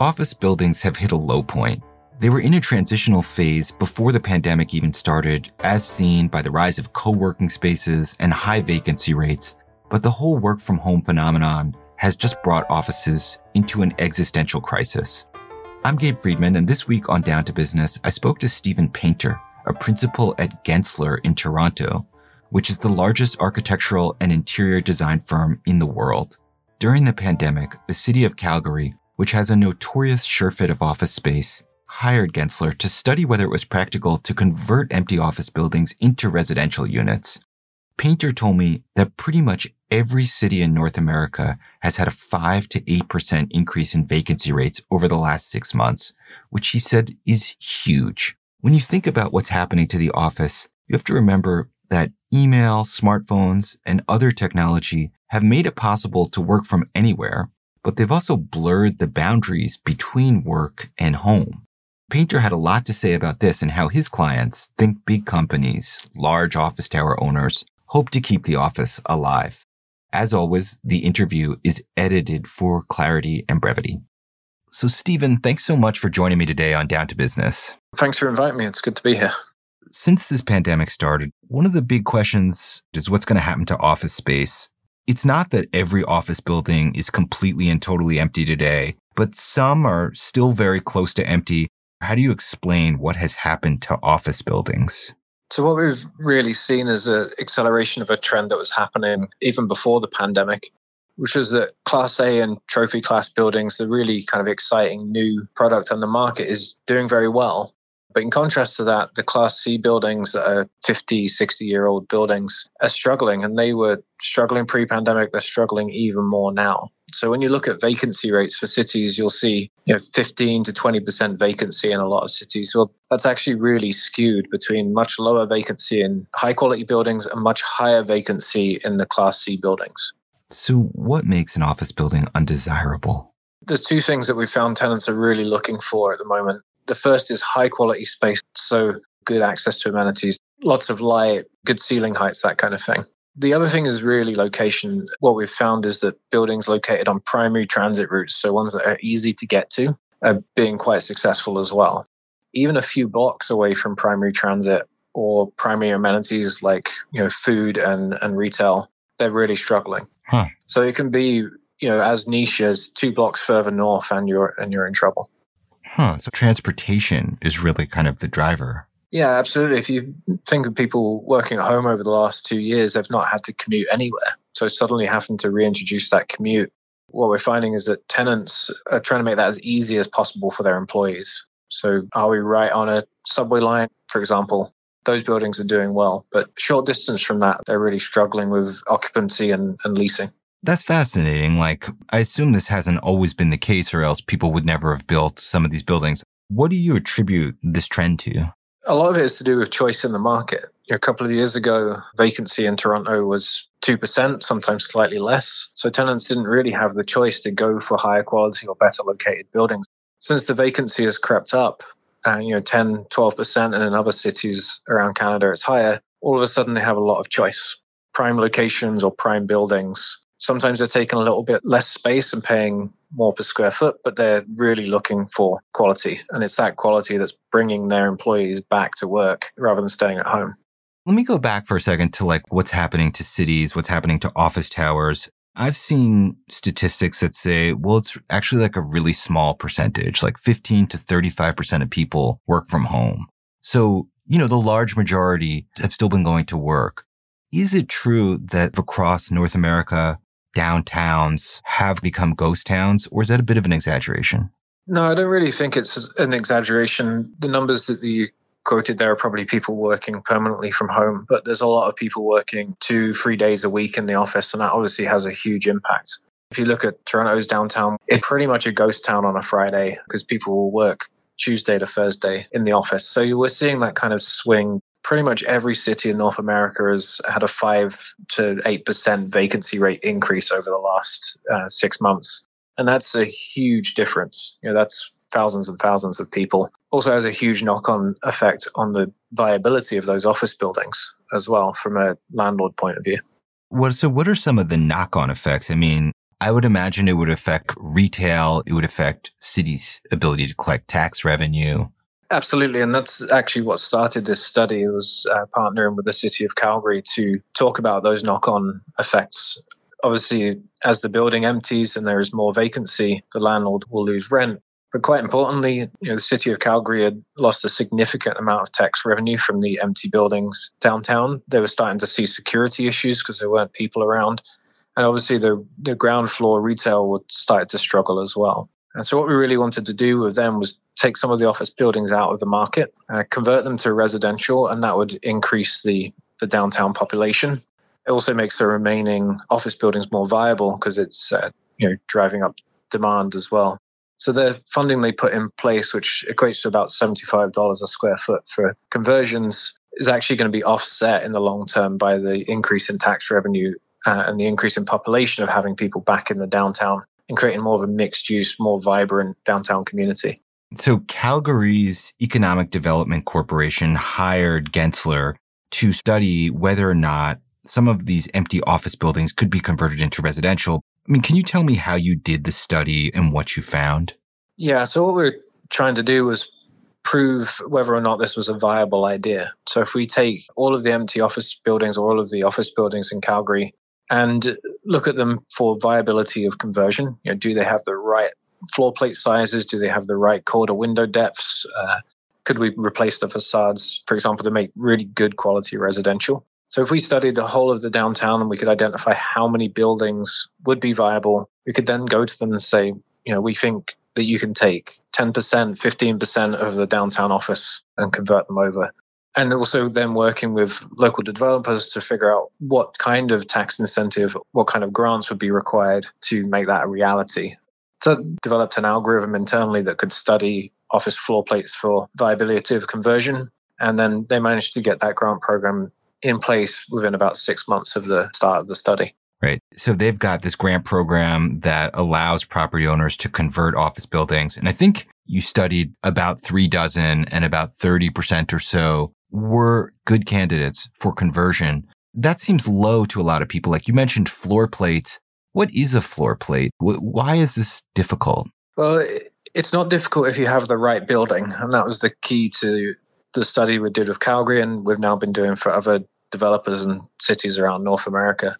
office buildings have hit a low point. They were in a transitional phase before the pandemic even started, as seen by the rise of co working spaces and high vacancy rates. But the whole work from home phenomenon has just brought offices into an existential crisis. I'm Gabe Friedman, and this week on Down to Business, I spoke to Stephen Painter, a principal at Gensler in Toronto, which is the largest architectural and interior design firm in the world. During the pandemic, the city of Calgary which has a notorious surefit of office space, hired Gensler to study whether it was practical to convert empty office buildings into residential units. Painter told me that pretty much every city in North America has had a 5 to 8% increase in vacancy rates over the last six months, which he said is huge. When you think about what's happening to the office, you have to remember that email, smartphones, and other technology have made it possible to work from anywhere, but they've also blurred the boundaries between work and home. Painter had a lot to say about this and how his clients think big companies, large office tower owners, hope to keep the office alive. As always, the interview is edited for clarity and brevity. So, Stephen, thanks so much for joining me today on Down to Business. Thanks for inviting me. It's good to be here. Since this pandemic started, one of the big questions is what's going to happen to office space it's not that every office building is completely and totally empty today, but some are still very close to empty. How do you explain what has happened to office buildings? So what we've really seen is an acceleration of a trend that was happening even before the pandemic, which was that Class A and trophy class buildings, the really kind of exciting new product on the market, is doing very well. But in contrast to that, the Class C buildings that are 50, 60 year old buildings are struggling, and they were struggling pre pandemic. They're struggling even more now. So when you look at vacancy rates for cities, you'll see you know 15 to 20 percent vacancy in a lot of cities. Well, that's actually really skewed between much lower vacancy in high quality buildings and much higher vacancy in the Class C buildings. So what makes an office building undesirable? There's two things that we found tenants are really looking for at the moment. The first is high quality space, so good access to amenities, lots of light, good ceiling heights, that kind of thing. The other thing is really location. What we've found is that buildings located on primary transit routes, so ones that are easy to get to, are being quite successful as well. Even a few blocks away from primary transit or primary amenities like you know food and, and retail, they're really struggling. Huh. So it can be you know as niche as two blocks further north, and you're and you're in trouble. Huh. So transportation is really kind of the driver. Yeah, absolutely. If you think of people working at home over the last two years, they've not had to commute anywhere. So suddenly having to reintroduce that commute, what we're finding is that tenants are trying to make that as easy as possible for their employees. So are we right on a subway line, for example? Those buildings are doing well, but short distance from that, they're really struggling with occupancy and, and leasing. That's fascinating. Like, I assume this hasn't always been the case, or else people would never have built some of these buildings. What do you attribute this trend to? A lot of it is to do with choice in the market. A couple of years ago, vacancy in Toronto was 2%, sometimes slightly less. So tenants didn't really have the choice to go for higher quality or better located buildings. Since the vacancy has crept up, you know 10 12% and in other cities around canada it's higher all of a sudden they have a lot of choice prime locations or prime buildings Sometimes they're taking a little bit less space and paying more per square foot, but they're really looking for quality. And it's that quality that's bringing their employees back to work rather than staying at home. Let me go back for a second to like what's happening to cities, what's happening to office towers. I've seen statistics that say, well, it's actually like a really small percentage, like 15 to 35% of people work from home. So, you know, the large majority have still been going to work. Is it true that across North America, downtowns have become ghost towns, or is that a bit of an exaggeration? No, I don't really think it's an exaggeration. The numbers that you quoted there are probably people working permanently from home, but there's a lot of people working two, three days a week in the office, and that obviously has a huge impact. If you look at Toronto's downtown, it's pretty much a ghost town on a Friday because people will work Tuesday to Thursday in the office. So we're seeing that kind of swing pretty much every city in North America has had a five to eight percent vacancy rate increase over the last uh, six months, and that's a huge difference. You know, that's thousands and thousands of people. Also has a huge knock-on effect on the viability of those office buildings as well, from a landlord point of view. What so? What are some of the knock-on effects? I mean, I would imagine it would affect retail. It would affect cities' ability to collect tax revenue. Absolutely, and that's actually what started this study. It was uh, partnering with the city of Calgary to talk about those knock-on effects. Obviously, as the building empties and there is more vacancy, the landlord will lose rent. But quite importantly, you know, the city of Calgary had lost a significant amount of tax revenue from the empty buildings downtown. They were starting to see security issues because there weren't people around. And obviously, the, the ground floor retail would start to struggle as well. And so, what we really wanted to do with them was take some of the office buildings out of the market, uh, convert them to residential, and that would increase the, the downtown population. It also makes the remaining office buildings more viable because it's uh, you know driving up demand as well. So the funding they put in place, which equates to about $75 a square foot for conversions, is actually going to be offset in the long term by the increase in tax revenue uh, and the increase in population of having people back in the downtown and creating more of a mixed use, more vibrant downtown community. So Calgary's Economic Development Corporation hired Gensler to study whether or not some of these empty office buildings could be converted into residential I mean, can you tell me how you did the study and what you found? Yeah, so what we are trying to do was prove whether or not this was a viable idea. So if we take all of the empty office buildings or all of the office buildings in Calgary and look at them for viability of conversion, you know, do they have the right floor plate sizes? Do they have the right corridor window depths? Uh, could we replace the facades, for example, to make really good quality residential? So if we studied the whole of the downtown and we could identify how many buildings would be viable, we could then go to them and say, you know, we think that you can take 10%, 15% of the downtown office and convert them over. And also then working with local developers to figure out what kind of tax incentive, what kind of grants would be required to make that a reality. So developed an algorithm internally that could study office floor plates for viability of conversion. And then they managed to get that grant program in place within about six months of the start of the study. Right. So they've got this grant program that allows property owners to convert office buildings. And I think you studied about three dozen and about 30% or so were good candidates for conversion. That seems low to a lot of people. Like you mentioned floor plates. What is a floor plate? Why is this difficult? Well, it's not difficult if you have the right building. And that was the key to the study we did with Calgary and we've now been doing for other developers and cities around North America.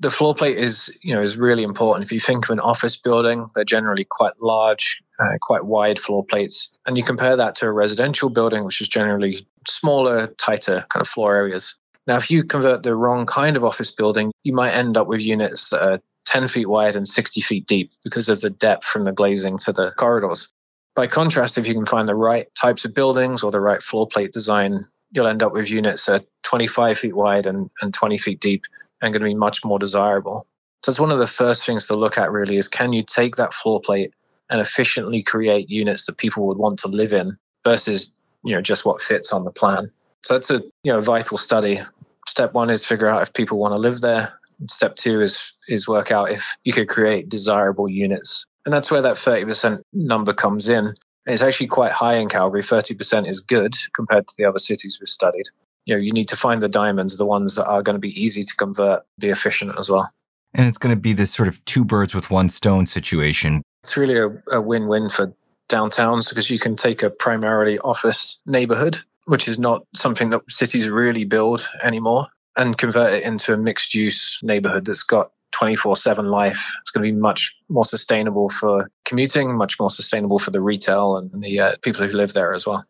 The floor plate is, you know, is really important. If you think of an office building, they're generally quite large, uh, quite wide floor plates, and you compare that to a residential building, which is generally smaller, tighter kind of floor areas. Now, if you convert the wrong kind of office building, you might end up with units that are 10 feet wide and 60 feet deep because of the depth from the glazing to the corridors. By contrast, if you can find the right types of buildings or the right floor plate design, you'll end up with units that are 25 feet wide and, and 20 feet deep and going to be much more desirable. So it's one of the first things to look at really is can you take that floor plate and efficiently create units that people would want to live in versus you know just what fits on the plan. So that's a you know vital study. Step one is figure out if people want to live there. Step two is is work out if you could create desirable units and that's where that 30% number comes in. And it's actually quite high in Calgary. 30% is good compared to the other cities we've studied. You know, you need to find the diamonds, the ones that are going to be easy to convert, be efficient as well. And it's going to be this sort of two birds with one stone situation. It's really a, a win win for downtowns because you can take a primarily office neighborhood, which is not something that cities really build anymore, and convert it into a mixed use neighborhood that's got 24 7 life. It's going to be much more sustainable for commuting, much more sustainable for the retail and the uh, people who live there as well.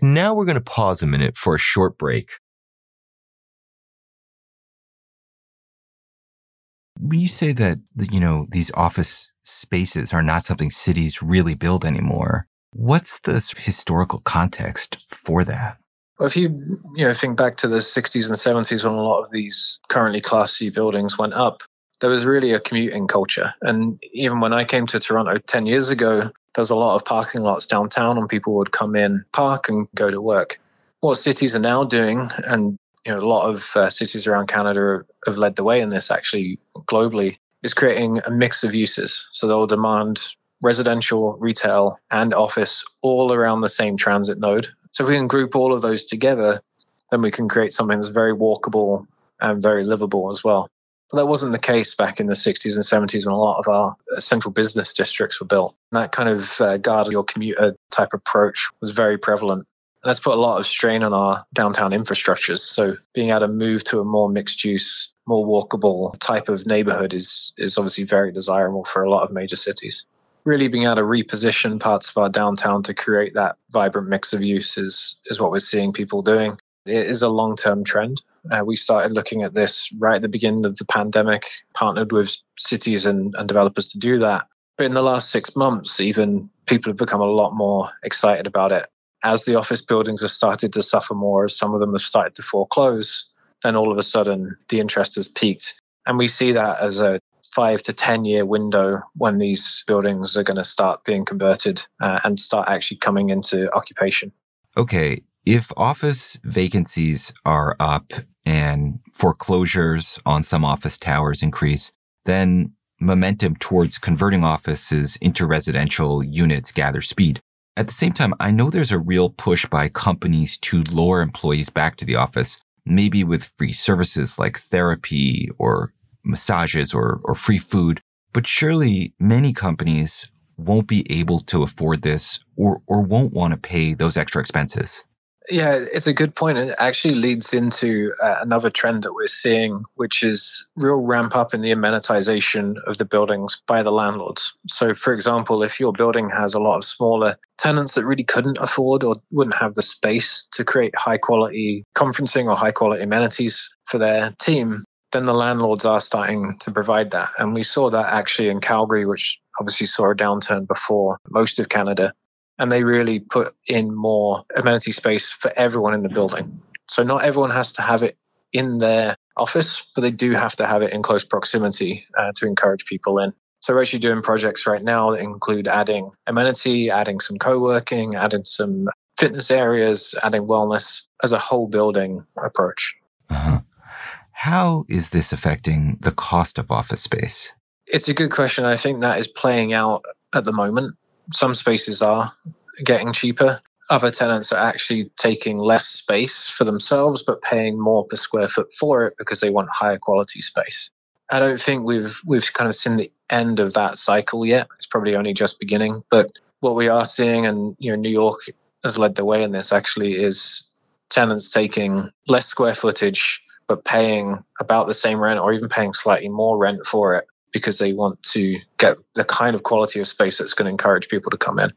Now we're going to pause a minute for a short break. When you say that, you know, these office spaces are not something cities really build anymore, what's the historical context for that? If you you know think back to the 60s and 70s when a lot of these currently Class C buildings went up, there was really a commuting culture. And even when I came to Toronto 10 years ago, there was a lot of parking lots downtown, and people would come in, park, and go to work. What cities are now doing, and you know, a lot of uh, cities around Canada have led the way in this actually globally, is creating a mix of uses. So they'll demand residential, retail, and office all around the same transit node. So if we can group all of those together, then we can create something that's very walkable and very livable as well. But that wasn't the case back in the 60s and 70s when a lot of our uh, central business districts were built. And that kind of uh, guard your commuter type approach was very prevalent. And that's put a lot of strain on our downtown infrastructures. So being able to move to a more mixed use, more walkable type of neighborhood is, is obviously very desirable for a lot of major cities. Really being able to reposition parts of our downtown to create that vibrant mix of use is, is what we're seeing people doing. It is a long term trend. Uh, we started looking at this right at the beginning of the pandemic, partnered with cities and, and developers to do that. But in the last six months, even people have become a lot more excited about it as the office buildings have started to suffer more, as some of them have started to foreclose, then all of a sudden the interest has peaked. And we see that as a five to 10 year window when these buildings are going to start being converted uh, and start actually coming into occupation. Okay. If office vacancies are up and foreclosures on some office towers increase, then momentum towards converting offices into residential units gather speed. At the same time, I know there's a real push by companies to lure employees back to the office, maybe with free services like therapy or massages or, or free food. But surely many companies won't be able to afford this or, or won't want to pay those extra expenses. Yeah, it's a good point. It actually leads into uh, another trend that we're seeing, which is real ramp up in the amenitization of the buildings by the landlords. So, for example, if your building has a lot of smaller tenants that really couldn't afford or wouldn't have the space to create high quality conferencing or high quality amenities for their team, then the landlords are starting to provide that. And we saw that actually in Calgary, which obviously saw a downturn before most of Canada and they really put in more amenity space for everyone in the building. So not everyone has to have it in their office, but they do have to have it in close proximity uh, to encourage people in. So we're actually doing projects right now that include adding amenity, adding some co-working, adding some fitness areas, adding wellness as a whole building approach. Uh-huh. How is this affecting the cost of office space? It's a good question. I think that is playing out at the moment some spaces are getting cheaper. Other tenants are actually taking less space for themselves, but paying more per square foot for it because they want higher quality space. I don't think we've we've kind of seen the end of that cycle yet. It's probably only just beginning. But what we are seeing, and you know, New York has led the way in this actually, is tenants taking less square footage but paying about the same rent or even paying slightly more rent for it because they want to get the kind of quality of space that's going to encourage people to come in.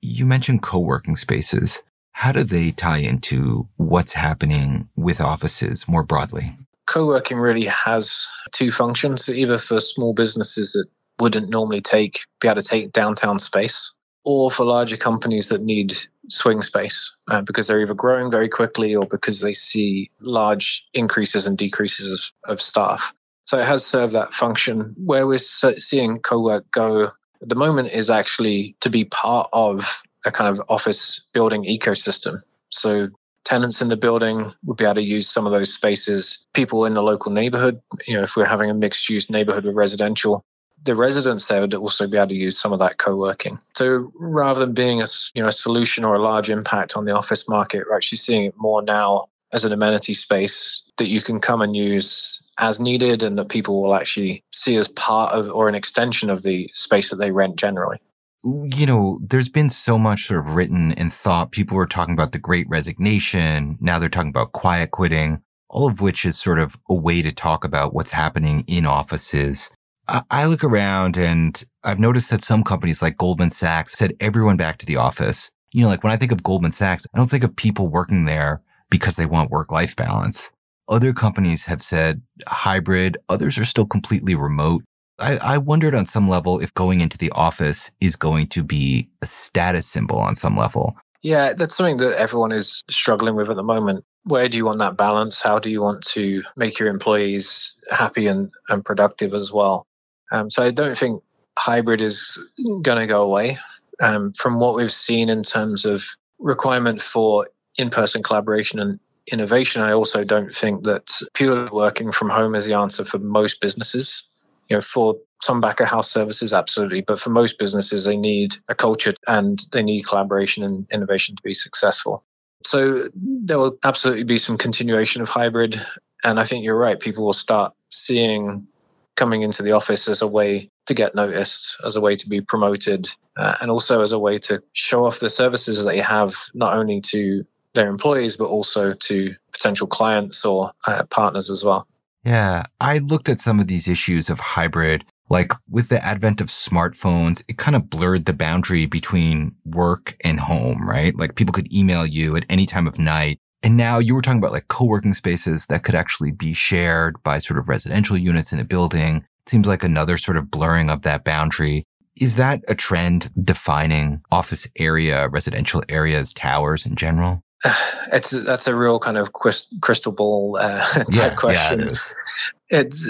You mentioned co working spaces. How do they tie into what's happening with offices more broadly? Co working really has two functions either for small businesses that wouldn't normally take, be able to take downtown space, or for larger companies that need swing space uh, because they're either growing very quickly or because they see large increases and decreases of, of staff. So it has served that function. Where we're seeing co-work go at the moment is actually to be part of a kind of office building ecosystem. So tenants in the building would be able to use some of those spaces. People in the local neighborhood, you know, if we're having a mixed use neighborhood with residential, the residents there would also be able to use some of that co-working. So rather than being a you know a solution or a large impact on the office market, we're actually seeing it more now as an amenity space that you can come and use as needed and that people will actually see as part of or an extension of the space that they rent generally. You know, there's been so much sort of written and thought. People were talking about the great resignation. Now they're talking about quiet quitting, all of which is sort of a way to talk about what's happening in offices. I look around and I've noticed that some companies like Goldman Sachs said everyone back to the office. You know, like when I think of Goldman Sachs, I don't think of people working there because they want work life balance. Other companies have said hybrid. Others are still completely remote. I, I wondered on some level if going into the office is going to be a status symbol on some level. Yeah, that's something that everyone is struggling with at the moment. Where do you want that balance? How do you want to make your employees happy and, and productive as well? Um, so I don't think hybrid is going to go away. Um, from what we've seen in terms of requirement for in-person collaboration and innovation. I also don't think that purely working from home is the answer for most businesses. You know, for some back of house services, absolutely. But for most businesses, they need a culture and they need collaboration and innovation to be successful. So there will absolutely be some continuation of hybrid. And I think you're right. People will start seeing coming into the office as a way to get noticed, as a way to be promoted, uh, and also as a way to show off the services that you have, not only to their employees, but also to potential clients or uh, partners as well. Yeah, I looked at some of these issues of hybrid. Like with the advent of smartphones, it kind of blurred the boundary between work and home, right? Like people could email you at any time of night. And now you were talking about like co-working spaces that could actually be shared by sort of residential units in a building. Seems like another sort of blurring of that boundary. Is that a trend defining office area, residential areas, towers in general? It's that's a real kind of crystal ball uh, type yeah, question. Yeah, it is. It's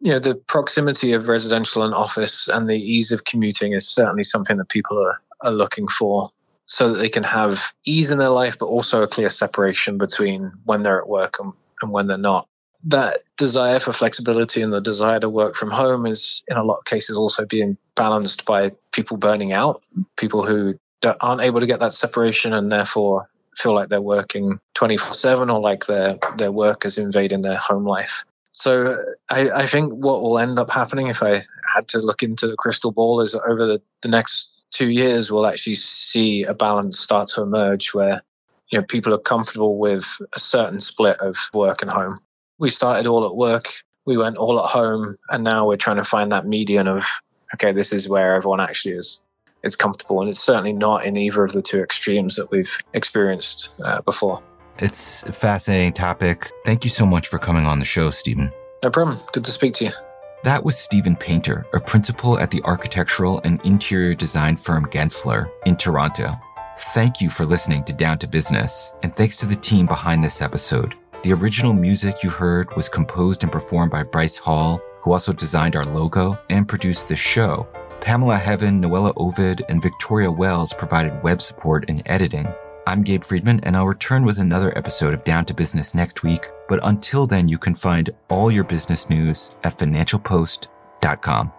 you know the proximity of residential and office and the ease of commuting is certainly something that people are, are looking for so that they can have ease in their life, but also a clear separation between when they're at work and, and when they're not. That desire for flexibility and the desire to work from home is, in a lot of cases, also being balanced by people burning out, people who aren't able to get that separation and therefore feel like they're working 24 7 or like their, their work is invading their home life. So uh, I, I think what will end up happening if I had to look into the crystal ball is over the, the next two years, we'll actually see a balance start to emerge where you know people are comfortable with a certain split of work and home. We started all at work, we went all at home, and now we're trying to find that median of okay, this is where everyone actually is. It's comfortable, and it's certainly not in either of the two extremes that we've experienced uh, before. It's a fascinating topic. Thank you so much for coming on the show, Stephen. No problem. Good to speak to you. That was Stephen Painter, a principal at the architectural and interior design firm Gensler in Toronto. Thank you for listening to Down to Business, and thanks to the team behind this episode. The original music you heard was composed and performed by Bryce Hall, who also designed our logo and produced the show. Pamela Heaven, Noella Ovid, and Victoria Wells provided web support and editing. I'm Gabe Friedman, and I'll return with another episode of Down to Business next week. But until then, you can find all your business news at financialpost.com.